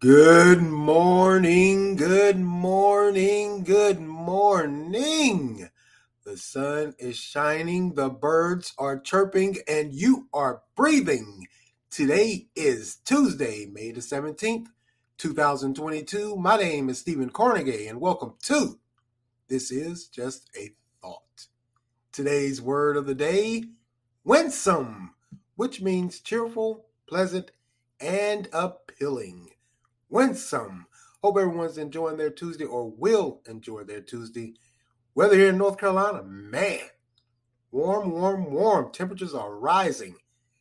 Good morning, good morning, good morning. The sun is shining, the birds are chirping, and you are breathing. Today is Tuesday, May the 17th, 2022. My name is Stephen Carnegie, and welcome to This is Just a Thought. Today's word of the day winsome, which means cheerful, pleasant, and appealing winsome. Hope everyone's enjoying their Tuesday or will enjoy their Tuesday. Weather here in North Carolina, man, warm, warm, warm. Temperatures are rising.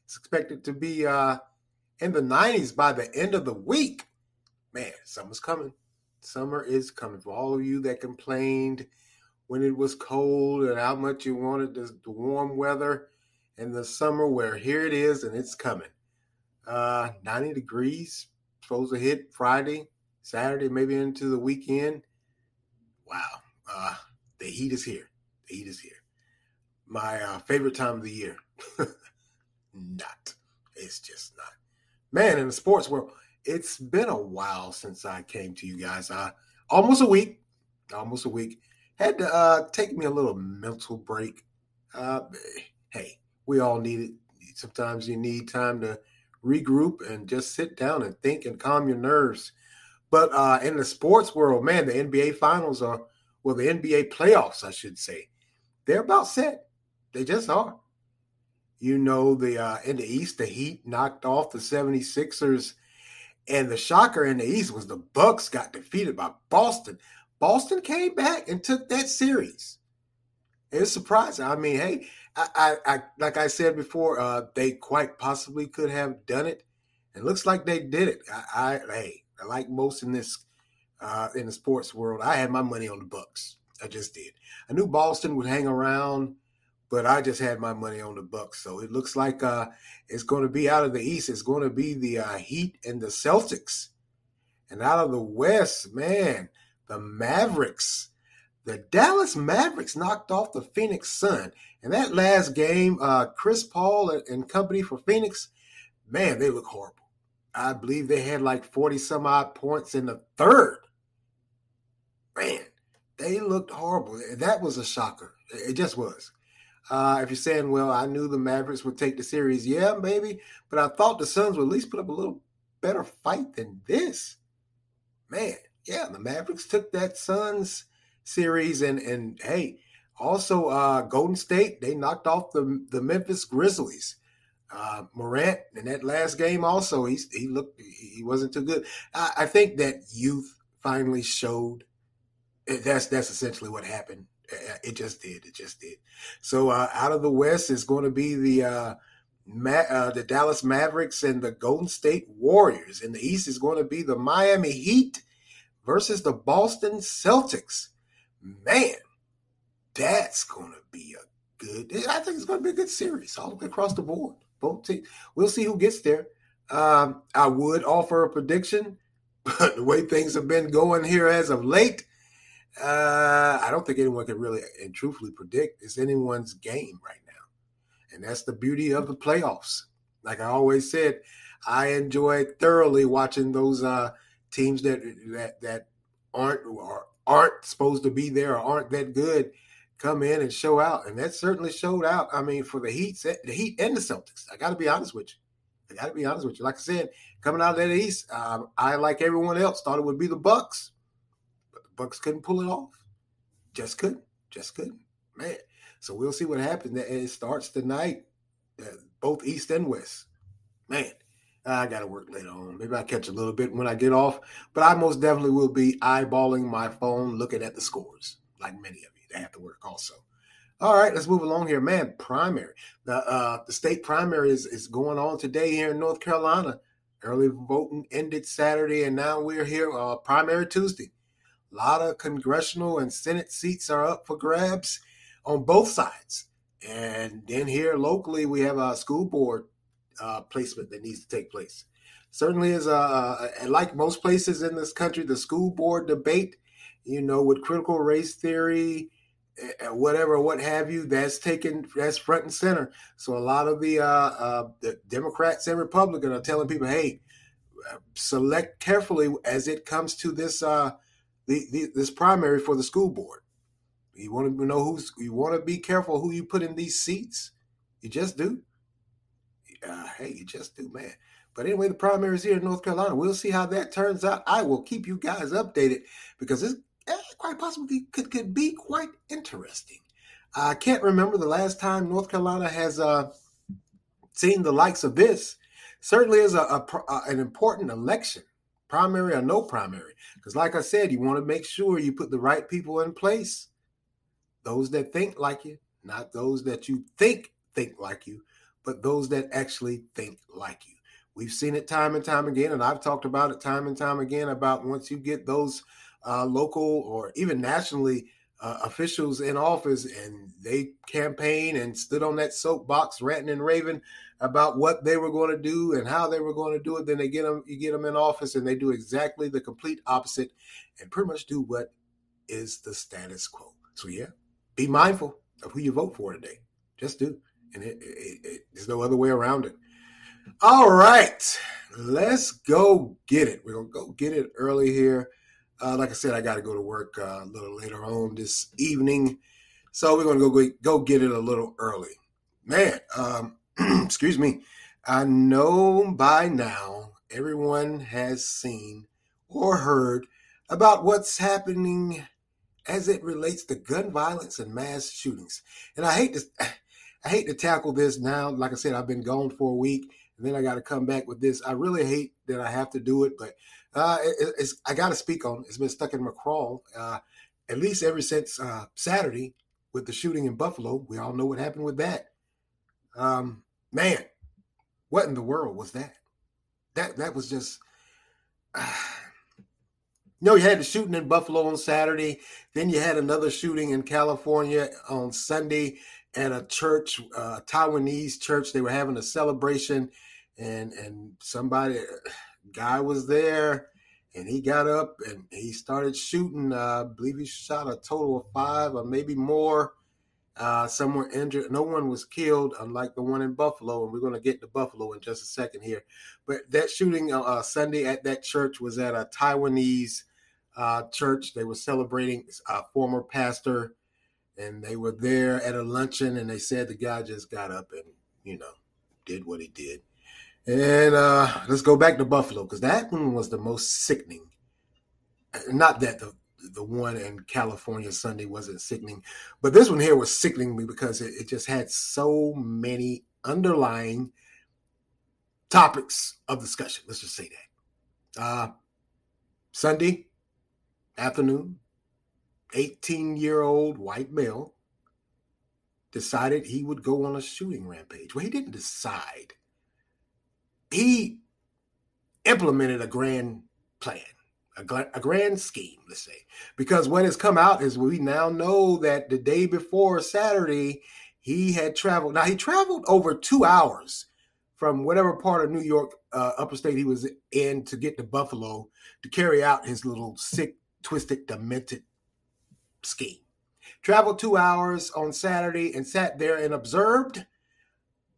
It's expected to be uh, in the 90s by the end of the week. Man, summer's coming. Summer is coming. For all of you that complained when it was cold and how much you wanted the, warm weather in the summer, where here it is and it's coming. Uh, 90 degrees, supposed to hit Friday, Saturday, maybe into the weekend. Wow, uh, the heat is here. The heat is here. My uh, favorite time of the year. not. It's just not. Man, in the sports world, it's been a while since I came to you guys. Uh, almost a week. Almost a week. Had to uh, take me a little mental break. Uh, hey, we all need it. Sometimes you need time to regroup and just sit down and think and calm your nerves. But uh, in the sports world, man, the NBA finals are, well, the NBA playoffs, I should say, they're about set. They just are. You know, the uh, in the East, the Heat knocked off the 76ers. And the shocker in the East was the Bucks got defeated by Boston. Boston came back and took that series. It's surprising. I mean, hey, I, I, like I said before, uh, they quite possibly could have done it. It looks like they did it. I, I hey, like most in this uh, in the sports world, I had my money on the Bucks. I just did. I knew Boston would hang around, but I just had my money on the Bucks. So it looks like uh, it's going to be out of the East. It's going to be the uh, Heat and the Celtics, and out of the West, man, the Mavericks. The Dallas Mavericks knocked off the Phoenix Sun. And that last game, uh, Chris Paul and company for Phoenix, man, they look horrible. I believe they had like 40 some odd points in the third. Man, they looked horrible. That was a shocker. It just was. Uh, if you're saying, well, I knew the Mavericks would take the series, yeah, maybe, but I thought the Suns would at least put up a little better fight than this. Man, yeah, the Mavericks took that Suns series, and and hey, also, uh, Golden State they knocked off the the Memphis Grizzlies. Uh, Morant in that last game also he he looked he wasn't too good. I, I think that youth finally showed. That's that's essentially what happened. Eh, eh, it just did. It just did. So uh, out of the West is going to be the uh, Ma- uh, the Dallas Mavericks and the Golden State Warriors. In the East is going to be the Miami Heat versus the Boston Celtics. Man, that's going to be a good. I think it's going to be a good series all the way across the board. Both teams. We'll see who gets there. Um, I would offer a prediction, but the way things have been going here as of late, uh, I don't think anyone can really and truthfully predict it's anyone's game right now. And that's the beauty of the playoffs. Like I always said, I enjoy thoroughly watching those uh, teams that that that aren't or aren't supposed to be there or aren't that good come in and show out, and that certainly showed out. I mean, for the Heat, the Heat and the Celtics. I got to be honest with you. I got to be honest with you. Like I said, coming out of that East, um, I like everyone else thought it would be the Bucks, but the Bucks couldn't pull it off. Just couldn't. Just couldn't. Man. So we'll see what happens. It starts tonight, uh, both East and West. Man, I got to work later on. Maybe I catch a little bit when I get off, but I most definitely will be eyeballing my phone, looking at the scores, like many of you they have to work also. All right, let's move along here, man. Primary, the uh, the state primary is is going on today here in North Carolina. Early voting ended Saturday, and now we're here uh, primary Tuesday. A lot of congressional and Senate seats are up for grabs on both sides. And then here locally, we have a school board uh, placement that needs to take place. Certainly is a, like most places in this country, the school board debate, you know, with critical race theory, whatever, what have you, that's taken that's front and center. So a lot of the uh, uh, the Democrats and Republicans are telling people, hey, select carefully as it comes to this uh, the, the, this primary for the school board. You want to know who's you want to be careful who you put in these seats. You just do. Uh, hey, you just do, man. But anyway, the primary is here in North Carolina. We'll see how that turns out. I will keep you guys updated because it's eh, quite possibly could, could be quite interesting. I can't remember the last time North Carolina has uh, seen the likes of this. Certainly is a, a, a an important election, primary or no primary. Because, like I said, you want to make sure you put the right people in place. Those that think like you, not those that you think think like you, but those that actually think like you. We've seen it time and time again, and I've talked about it time and time again about once you get those uh, local or even nationally uh, officials in office and they campaign and stood on that soapbox ranting and raving about what they were going to do and how they were going to do it then they get them you get them in office and they do exactly the complete opposite and pretty much do what is the status quo. So yeah be mindful of who you vote for today. Just do and it, it, it, there's no other way around it all right let's go get it we're gonna go get it early here uh, like I said, I got to go to work uh, a little later on this evening, so we're gonna go go get it a little early. Man, um, excuse me. I know by now everyone has seen or heard about what's happening as it relates to gun violence and mass shootings. And I hate to I hate to tackle this now. Like I said, I've been gone for a week, and then I got to come back with this. I really hate that I have to do it, but uh, it, I got to speak on. It's been stuck in my crawl uh, at least ever since uh, Saturday with the shooting in Buffalo. We all know what happened with that. Um, man, what in the world was that? That that was just. You know, you had the shooting in Buffalo on Saturday. Then you had another shooting in California on Sunday at a church, uh, Taiwanese church. They were having a celebration, and and somebody guy was there and he got up and he started shooting. Uh, I believe he shot a total of five or maybe more. Uh, some were injured. No one was killed, unlike the one in Buffalo. And we're going to get to Buffalo in just a second here. But that shooting uh, uh Sunday at that church was at a Taiwanese uh, church. They were celebrating a former pastor, and they were there at a luncheon. And they said the guy just got up and you know did what he did. And uh, let's go back to Buffalo because that one was the most sickening. Not that the the one in California Sunday wasn't sickening, but this one here was sickening me because it, it just had so many underlying topics of discussion. Let's just say that. Uh, Sunday afternoon, 18 year old white male decided he would go on a shooting rampage. Well, he didn't decide he implemented a grand plan, a, a grand scheme, let's say. Because what has come out is we now know that the day before Saturday, he had traveled. Now, he traveled over two hours from whatever part of New York, uh, upper state he was in to get to Buffalo to carry out his little sick, twisted, demented scheme. Traveled two hours on Saturday and sat there and observed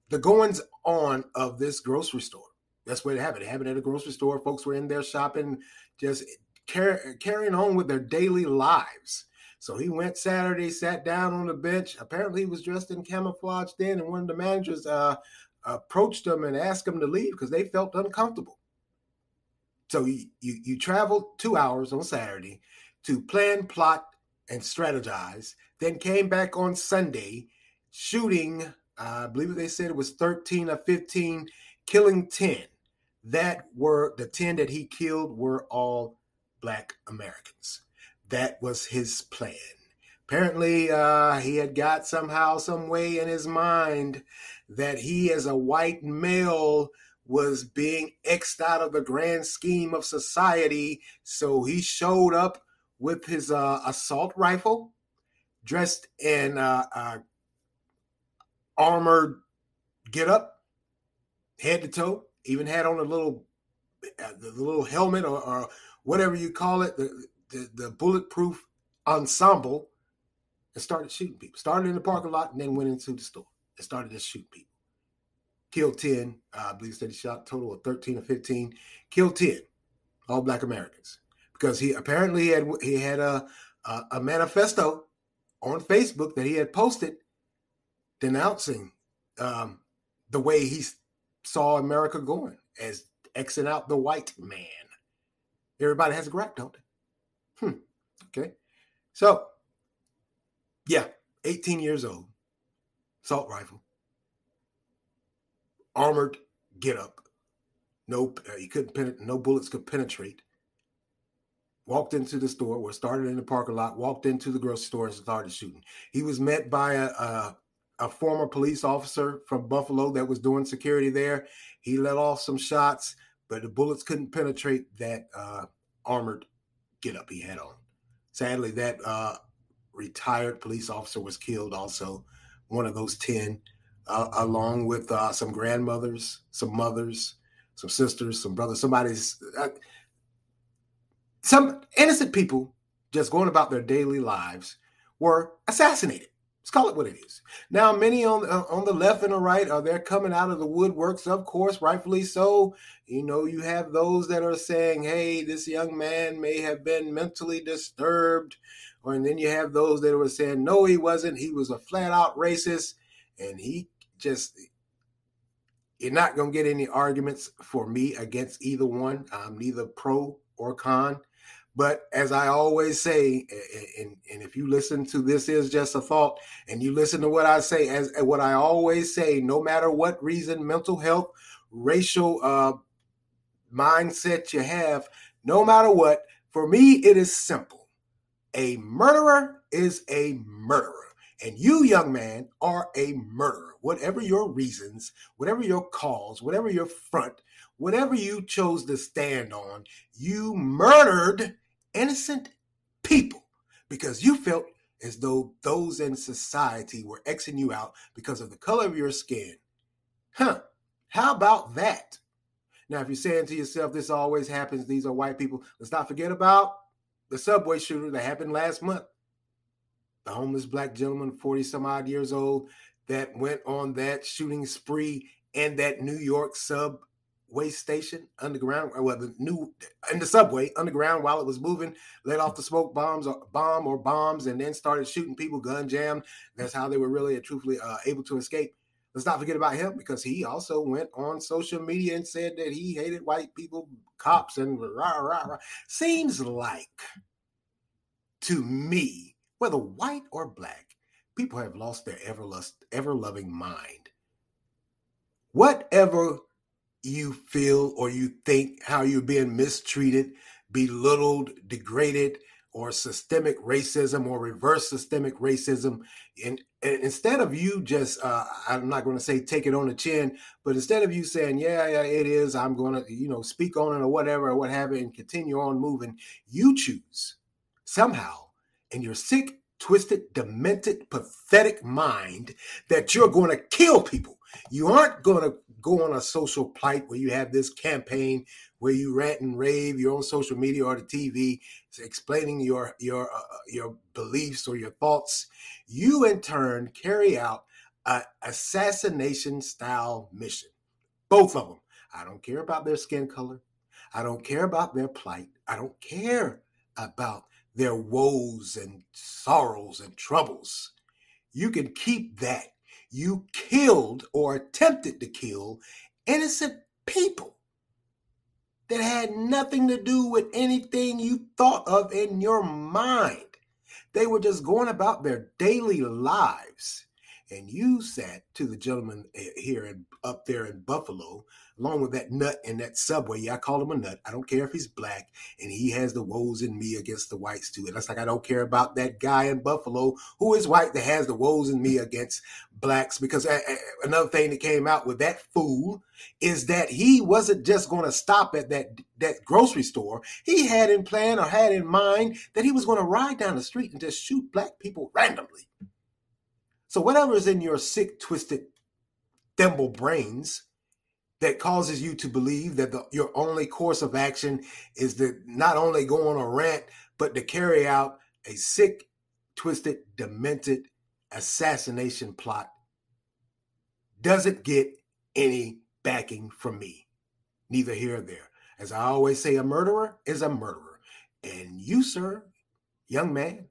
the goings on of this grocery store. That's where it happened. It happened at a grocery store. Folks were in there shopping, just car- carrying on with their daily lives. So he went Saturday, sat down on the bench. Apparently, he was dressed in camouflage then, and one of the managers uh, approached him and asked him to leave because they felt uncomfortable. So you, you you traveled two hours on Saturday to plan, plot, and strategize. Then came back on Sunday, shooting I believe they said it was 13 or 15, killing 10. That were the 10 that he killed were all black Americans. That was his plan. Apparently, uh, he had got somehow, some way in his mind that he, as a white male, was being xed out of the grand scheme of society. So he showed up with his uh, assault rifle, dressed in uh, uh armored get up, head to toe. Even had on a little, uh, the little helmet or, or, whatever you call it, the, the, the bulletproof ensemble, and started shooting people. Started in the parking lot and then went into the store and started to shoot people. killed 10. Uh, I believe said he shot total of 13 or 15, killed 10, all black Americans. Because he apparently had he had a, a, a manifesto on Facebook that he had posted denouncing um, the way he saw America going as Xing out the white man. Everybody has a gripe, don't they? Hmm. Okay. So, yeah, 18 years old, assault rifle, armored get up. No, uh, he couldn't. No bullets could penetrate. Walked into the store, or started in the parking lot. Walked into the grocery store and started shooting. He was met by a, a a former police officer from Buffalo that was doing security there. He let off some shots, but the bullets couldn't penetrate that uh, armored get up he had on. Sadly, that uh, retired police officer was killed also, one of those 10, uh, along with uh, some grandmothers, some mothers, some sisters, some brothers, somebody's, uh, some innocent people just going about their daily lives were assassinated. Let's call it what it is. Now, many on uh, on the left and the right are they're coming out of the woodworks, of course, rightfully so. You know, you have those that are saying, "Hey, this young man may have been mentally disturbed," or and then you have those that were saying, "No, he wasn't. He was a flat out racist, and he just." You're not going to get any arguments for me against either one. I'm neither pro or con. But as I always say, and, and if you listen to this is just a thought, and you listen to what I say, as what I always say, no matter what reason, mental health, racial uh, mindset you have, no matter what, for me it is simple. A murderer is a murderer. And you, young man, are a murderer. Whatever your reasons, whatever your cause, whatever your front, whatever you chose to stand on, you murdered innocent people because you felt as though those in society were Xing you out because of the color of your skin. Huh. How about that? Now, if you're saying to yourself, this always happens, these are white people, let's not forget about the subway shooter that happened last month. The homeless black gentleman, 40 some odd years old, that went on that shooting spree in that New York sub way station underground, well, the new in the subway underground while it was moving, let off the smoke bombs or bomb or bombs, and then started shooting people, gun jammed. That's how they were really and truthfully uh, able to escape. Let's not forget about him because he also went on social media and said that he hated white people, cops, and rah rah rah. Seems like to me, whether white or black, people have lost their ever lust, ever loving mind. Whatever you feel or you think how you're being mistreated, belittled, degraded, or systemic racism or reverse systemic racism. And, and instead of you just, uh, I'm not going to say take it on the chin, but instead of you saying, yeah, yeah, it is, I'm going to, you know, speak on it or whatever, or what have it, and continue on moving, you choose somehow in your sick, twisted, demented, pathetic mind that you're going to kill people. You aren't going to go on a social plight where you have this campaign where you rant and rave, you're on social media or the TV, explaining your your uh, uh, your beliefs or your thoughts. You in turn carry out a assassination style mission. Both of them. I don't care about their skin color. I don't care about their plight. I don't care about their woes and sorrows and troubles. You can keep that you killed or attempted to kill innocent people that had nothing to do with anything you thought of in your mind. They were just going about their daily lives. And you said to the gentleman eh, here in, up there in Buffalo along with that nut in that subway. Yeah, I call him a nut. I don't care if he's black and he has the woes in me against the whites too. And that's like I don't care about that guy in Buffalo who is white that has the woes in me against blacks. Because uh, another thing that came out with that fool is that he wasn't just going to stop at that that grocery store. He had in plan or had in mind that he was going to ride down the street and just shoot black people randomly. So whatever is in your sick, twisted, thimble brains that causes you to believe that the, your only course of action is to not only go on a rant, but to carry out a sick, twisted, demented assassination plot doesn't get any backing from me. Neither here or there. As I always say, a murderer is a murderer. And you, sir, young man,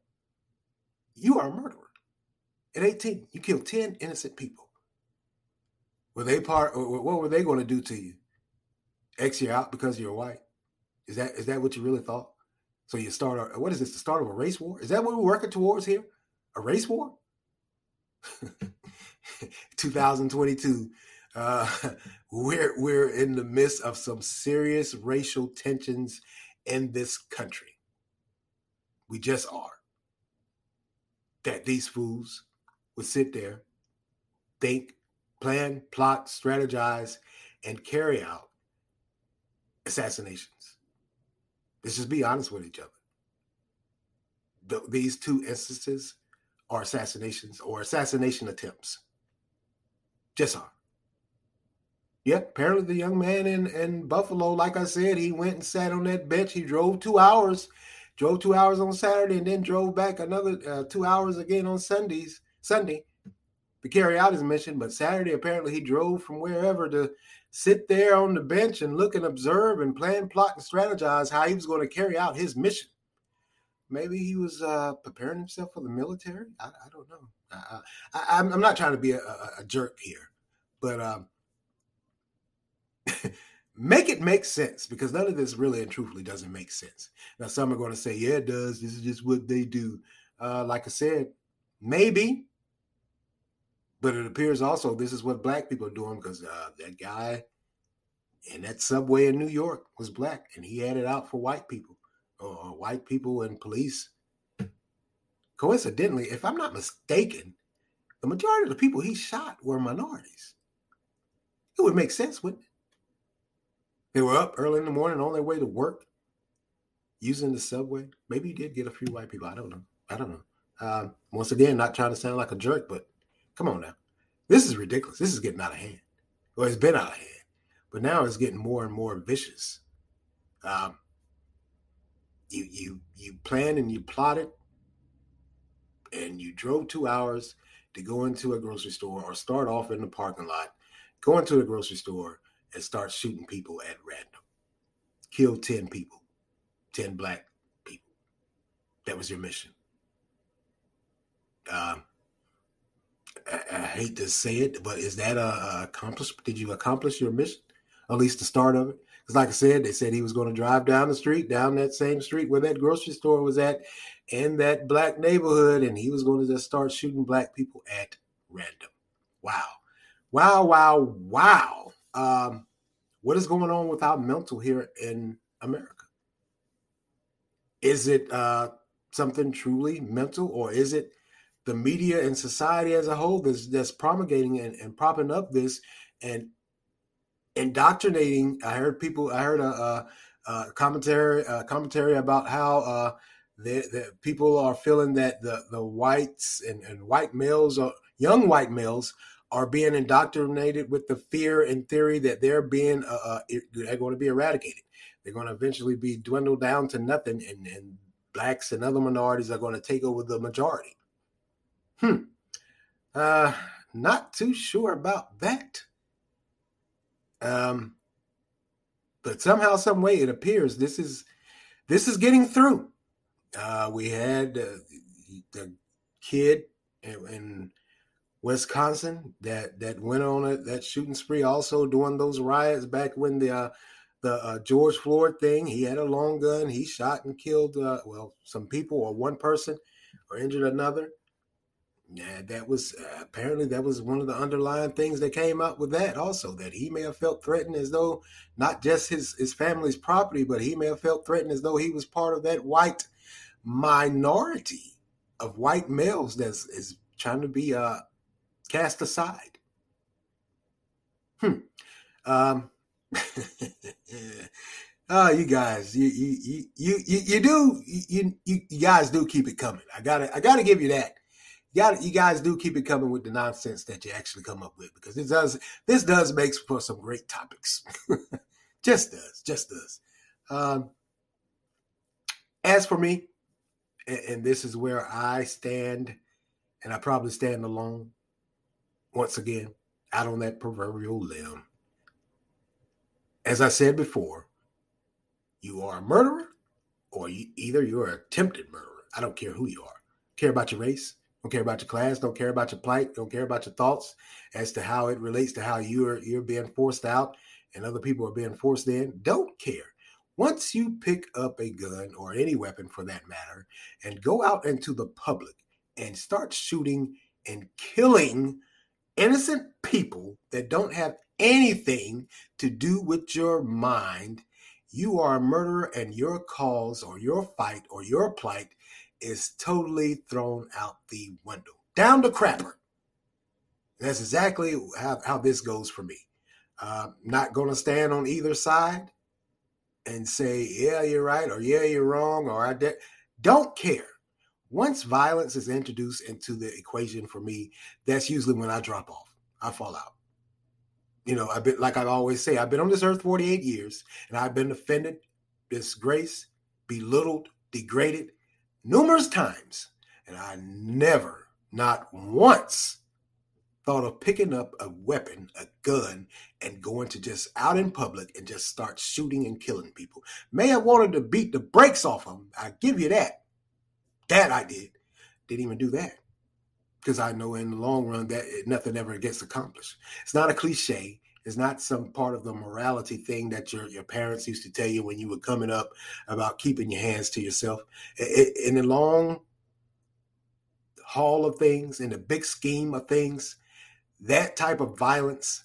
you are a murderer. At 18, you killed 10 innocent people. Were they part what were they going to do to you? X you out because you're white? Is that is that what you really thought? So you start what is this, the start of a race war? Is that what we're working towards here? A race war? 2022. Uh, we're we're in the midst of some serious racial tensions in this country. We just are. That these fools would sit there, think, plan, plot, strategize, and carry out assassinations. Let's just be honest with each other. The, these two instances are assassinations or assassination attempts. Just are. Yep, apparently the young man in, in Buffalo, like I said, he went and sat on that bench. He drove two hours, drove two hours on Saturday, and then drove back another uh, two hours again on Sundays, Sunday, to carry out his mission. But Saturday, apparently, he drove from wherever to sit there on the bench and look and observe and plan, plot, and strategize how he was going to carry out his mission. Maybe he was uh, preparing himself for the military. I, I don't know. I, am not trying to be a, a, jerk here, but um, make it make sense because none of this really and truthfully doesn't make sense. Now, some are going to say, yeah, it does. This is just what they do. Uh, like I said, maybe, but it appears also this is what black people are doing because uh, that guy in that subway in New York was black and he had it out for white people or white people and police. Coincidentally, if I'm not mistaken, the majority of the people he shot were minorities. It would make sense, wouldn't it? They were up early in the morning on their way to work using the subway. Maybe he did get a few white people. I don't know. I don't know. Um, once again, not trying to sound like a jerk, but come on now. This is ridiculous. This is getting out of hand. Well, it's been out of hand, but now it's getting more and more vicious. Um, you you you planned and you plotted, and you drove two hours to go into a grocery store or start off in the parking lot, go into the grocery store and start shooting people at random. Kill 10 people, 10 black people. That was your mission. Um, I, I, hate to say it, but is that a, a accomplishment? Did you accomplish your mission? At least the start of it? Because, like I said, they said he was going to drive down the street, down that same street where that grocery store was at, in that black neighborhood, and he was going to just start shooting black people at random. Wow. Wow, wow, wow. Um, what is going on with our mental here in America? Is it uh, something truly mental, or is it the media and society as a whole that's, that's promulgating and, and propping up this and indoctrinating? I heard people. I heard a, a, a commentary a commentary about how uh, the, the people are feeling that the the whites and, and white males are young white males are being indoctrinated with the fear and theory that they're being uh, uh they're going to be eradicated. They're going to eventually be dwindled down to nothing, and, and blacks and other minorities are going to take over the majority. Hmm. Uh, not too sure about that. Um, but somehow, some way, it appears this is this is getting through. Uh, we had uh, the kid and Wisconsin that that went on a, that shooting spree also during those riots back when the uh, the uh, George Floyd thing. He had a long gun. He shot and killed uh, well some people or one person or injured another. Yeah, that was uh, apparently that was one of the underlying things that came up with that also that he may have felt threatened as though not just his his family's property, but he may have felt threatened as though he was part of that white minority of white males that's trying to be uh cast aside. Hmm. Um, oh, you guys, you you you you you do you, you you guys do keep it coming. I gotta I gotta give you that. You got you guys do keep it coming with the nonsense that you actually come up with because it does this does makes for some great topics. just does, just does. Um, as for me, and, and this is where I stand, and I probably stand alone once again. out on that proverbial limb. As I said before, you are a murderer or you, either you're an attempted murderer. I don't care who you are. Care about your race, don't care about your class, don't care about your plight, don't care about your thoughts as to how it relates to how you're you're being forced out and other people are being forced in. Don't care. Once you pick up a gun or any weapon for that matter and go out into the public and start shooting and killing innocent people that don't have anything to do with your mind, you are a murderer and your cause or your fight or your plight is totally thrown out the window. Down the crapper. That's exactly how, how this goes for me. Uh, not going to stand on either side and say, yeah, you're right, or yeah, you're wrong, or I de-. don't care. Once violence is introduced into the equation for me, that's usually when I drop off. I fall out. You know, I've been like I always say, I've been on this earth 48 years, and I've been offended, disgraced, belittled, degraded numerous times, and I never, not once, thought of picking up a weapon, a gun, and going to just out in public and just start shooting and killing people. May have wanted to beat the brakes off them. I give you that. That I did. Didn't even do that because I know in the long run that eh, nothing ever gets accomplished. It's not a cliche. It's not some part of the morality thing that your, your parents used to tell you when you were coming up about keeping your hands to yourself. In the long haul of things, in the big scheme of things, that type of violence,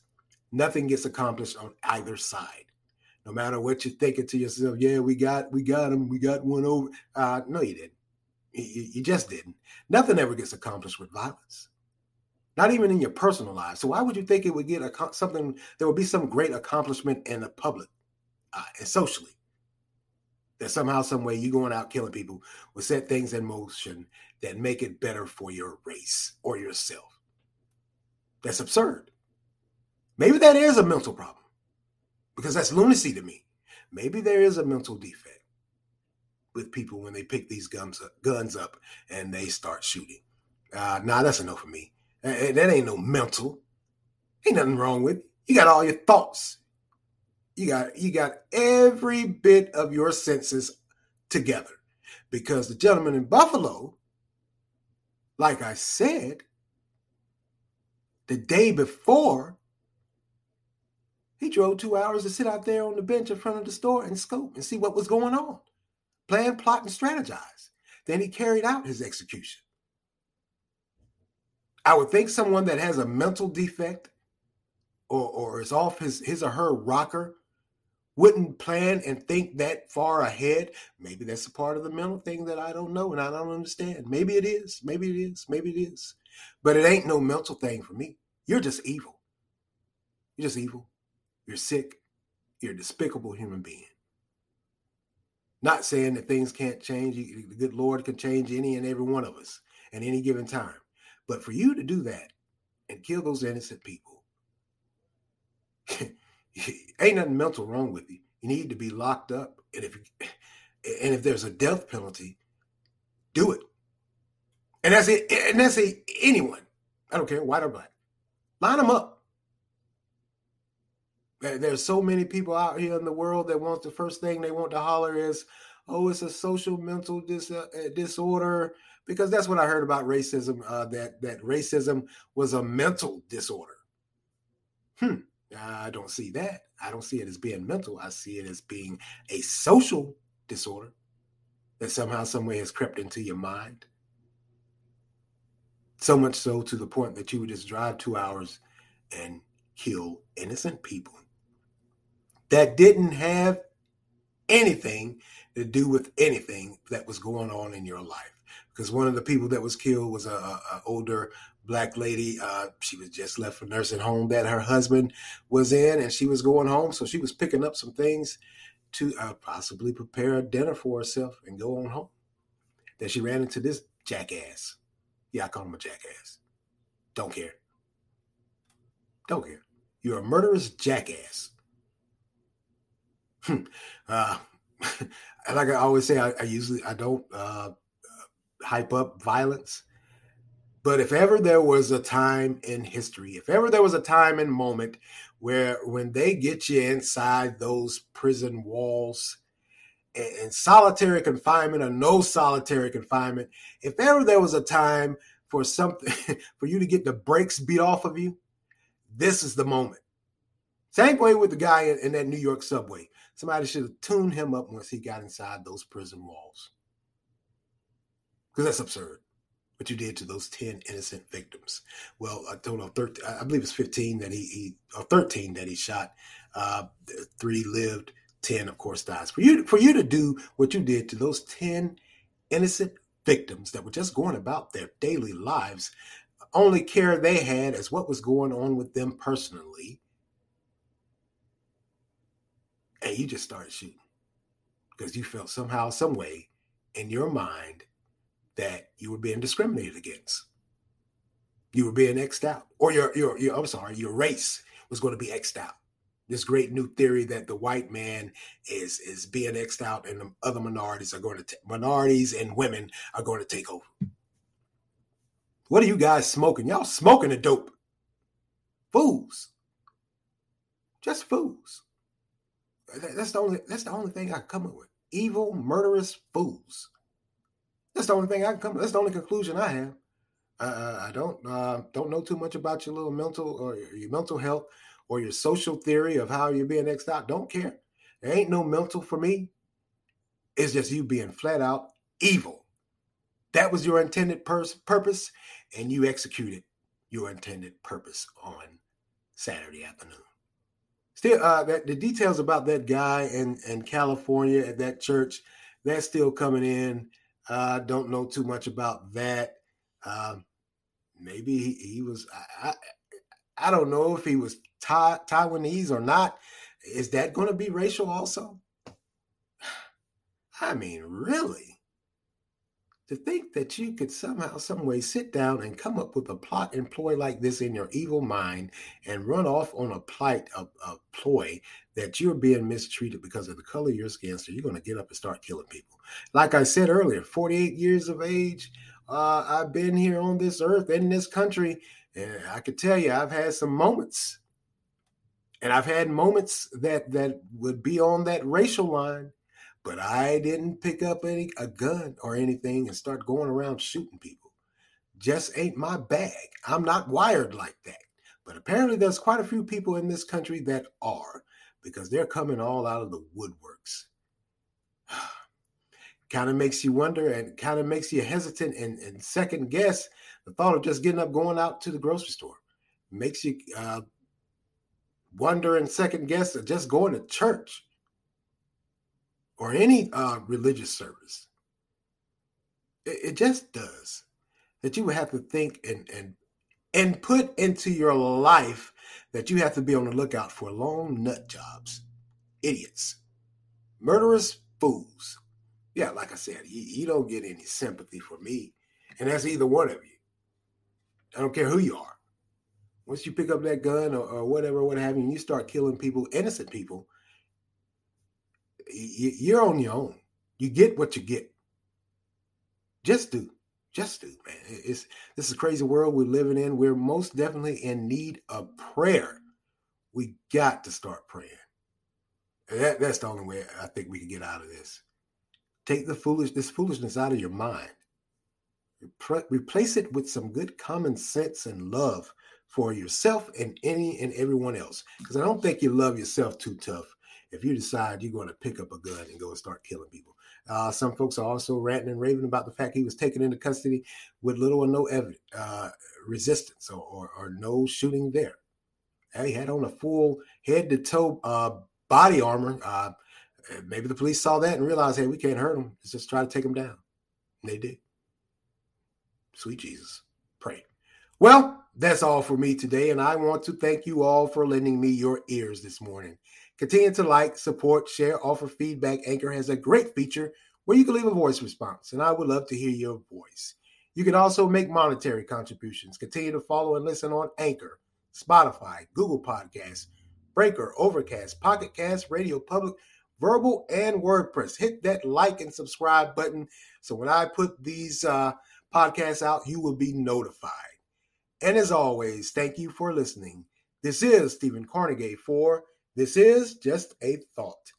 nothing gets accomplished on either side. No matter what you're thinking to yourself, yeah, we got we got him, we got one over. Uh, no, you didn't. You, you just didn't. Nothing ever gets accomplished with violence not even in your personal life. So why would you think it would get a, something? There would be some great accomplishment in the public uh, and socially. That somehow, some way, you going out killing people will set things in motion that make it better for your race or yourself. That's absurd. Maybe that is a mental problem because that's lunacy to me. Maybe there is a mental defect with people when they pick these guns up, guns up and they start shooting. Uh, nah, that's enough for me. That ain't no mental. Ain't nothing wrong with it. You got all your thoughts. You got you got every bit of your senses together. Because the gentleman in Buffalo, like I said, the day before, he drove two hours to sit out there on the bench in front of the store and scope and see what was going on. Plan, plot, and strategize. Then he carried out his execution. I would think someone that has a mental defect or, or is off his, his or her rocker wouldn't plan and think that far ahead. Maybe that's a part of the mental thing that I don't know and I don't understand. Maybe it is. Maybe it is. Maybe it is. But it ain't no mental thing for me. You're just evil. You're just evil. You're sick. You're a despicable human being. Not saying that things can't change. The good Lord can change any and every one of us at any given time. But for you to do that and kill those innocent people, ain't nothing mental wrong with you. You need to be locked up. And if and if there's a death penalty, do it. And that's it. And that's a anyone. I don't care, white or black. Line them up. There's so many people out here in the world that wants the first thing they want to holler is, "Oh, it's a social mental dis- uh, disorder." Because that's what I heard about racism. Uh, that that racism was a mental disorder. Hmm. I don't see that. I don't see it as being mental. I see it as being a social disorder that somehow, some way has crept into your mind. So much so to the point that you would just drive two hours and kill innocent people that didn't have anything to do with anything that was going on in your life because one of the people that was killed was a, a older black lady. Uh, she was just left from nursing home that her husband was in, and she was going home, so she was picking up some things to uh, possibly prepare a dinner for herself and go on home. Then she ran into this jackass. Yeah, I call him a jackass. Don't care. Don't care. You're a murderous jackass. Hmm. uh, like I always say, I, I usually I don't uh, hype up violence. But if ever there was a time in history, if ever there was a time and moment where when they get you inside those prison walls and solitary confinement or no solitary confinement, if ever there was a time for something for you to get the brakes beat off of you, this is the moment. Same way with the guy in, in that New York subway. Somebody should have tuned him up once he got inside those prison walls. Because that's absurd what you did to those 10 innocent victims. Well, a total of 13, I believe it's 15 that he, he or 13 that he shot. Uh, three lived, 10, of course, dies. For you, for you to do what you did to those 10 innocent victims that were just going about their daily lives, only care they had as what was going on with them personally. And you just started shooting because you felt somehow, some way in your mind that you were being discriminated against. You were being xed out, or your, your, your I'm sorry, your race was going to be xed out this great new theory that the white man is is being xed out and the other minorities are going to minorities and women are going to take over. What are you guys smoking? Y'all smoking a dope. Fools. Just fools. That's the only that's the only thing I come up with. Evil, murderous fools. That's the only thing I can come. That's the only conclusion I have. Uh, I don't uh, don't know too much about your little mental or your mental health or your social theory of how you're being X'd out. Don't care. There ain't no mental for me. It's just you being flat out evil. That was your intended pers- purpose, and you executed your intended purpose on Saturday afternoon. Still, uh, that, the details about that guy in, in California at that church, that's still coming in. Uh, don't know too much about that. Um, maybe he, he was. I, I, I don't know if he was Taiwanese or not. Is that going to be racial also? I mean, really? To think that you could somehow, some way sit down and come up with a plot and ploy like this in your evil mind and run off on a plight, a, a ploy that you're being mistreated because of the color of your skin, so you're going to get up and start killing people. Like I said earlier, 48 years of age, uh, I've been here on this earth in this country, and I could tell you I've had some moments and I've had moments that that would be on that racial line, but I didn't pick up any a gun or anything and start going around shooting people. Just ain't my bag. I'm not wired like that. But apparently there's quite a few people in this country that are because they're coming all out of the woodworks. kind of makes you wonder and kind of makes you hesitant and, and, second guess the thought of just getting up going out to the grocery store makes you uh, wonder and second guess just going to church or any uh, religious service. It, it, just does that you would have to think and and and put into your life that you have to be on the lookout for long nut jobs, idiots, murderous fools. Yeah, like I said, you, you don't get any sympathy for me, and that's either one of you. I don't care who you are once you pick up that gun or, or whatever, what have you, and you start killing people, innocent people, you're on your own. You get what you get. Just do. Just do, man. It's this is a crazy world we're living in. We're most definitely in need of prayer. We got to start praying. That, that's the only way I think we can get out of this. Take the foolish this foolishness out of your mind. replace it with some good common sense and love for yourself and any and everyone else. Because I don't think you love yourself too tough if you decide you're going to pick up a gun and go and start killing people. Uh, some folks are also ranting and raving about the fact he was taken into custody with little or no evidence, uh, resistance or, or, or, no shooting there. He had on a full head to toe uh, body armor. Uh, maybe the police saw that and realized, hey, we can't hurt him. Let's just try to take him down. And they did. Sweet Jesus. Pray. Well, that's all for me today, and I want to thank you all for lending me your ears this morning. Continue to like, support, share, offer feedback. Anchor has a great feature where you can leave a voice response, and I would love to hear your voice. You can also make monetary contributions. Continue to follow and listen on Anchor, Spotify, Google Podcasts, Breaker, Overcast, Pocket Cast, Radio Public, Verbal, and WordPress. Hit that like and subscribe button so when I put these uh, podcast out, you will be notified. And as always, thank you for listening. This is Stephen Carnegie for This Is Just a Thought.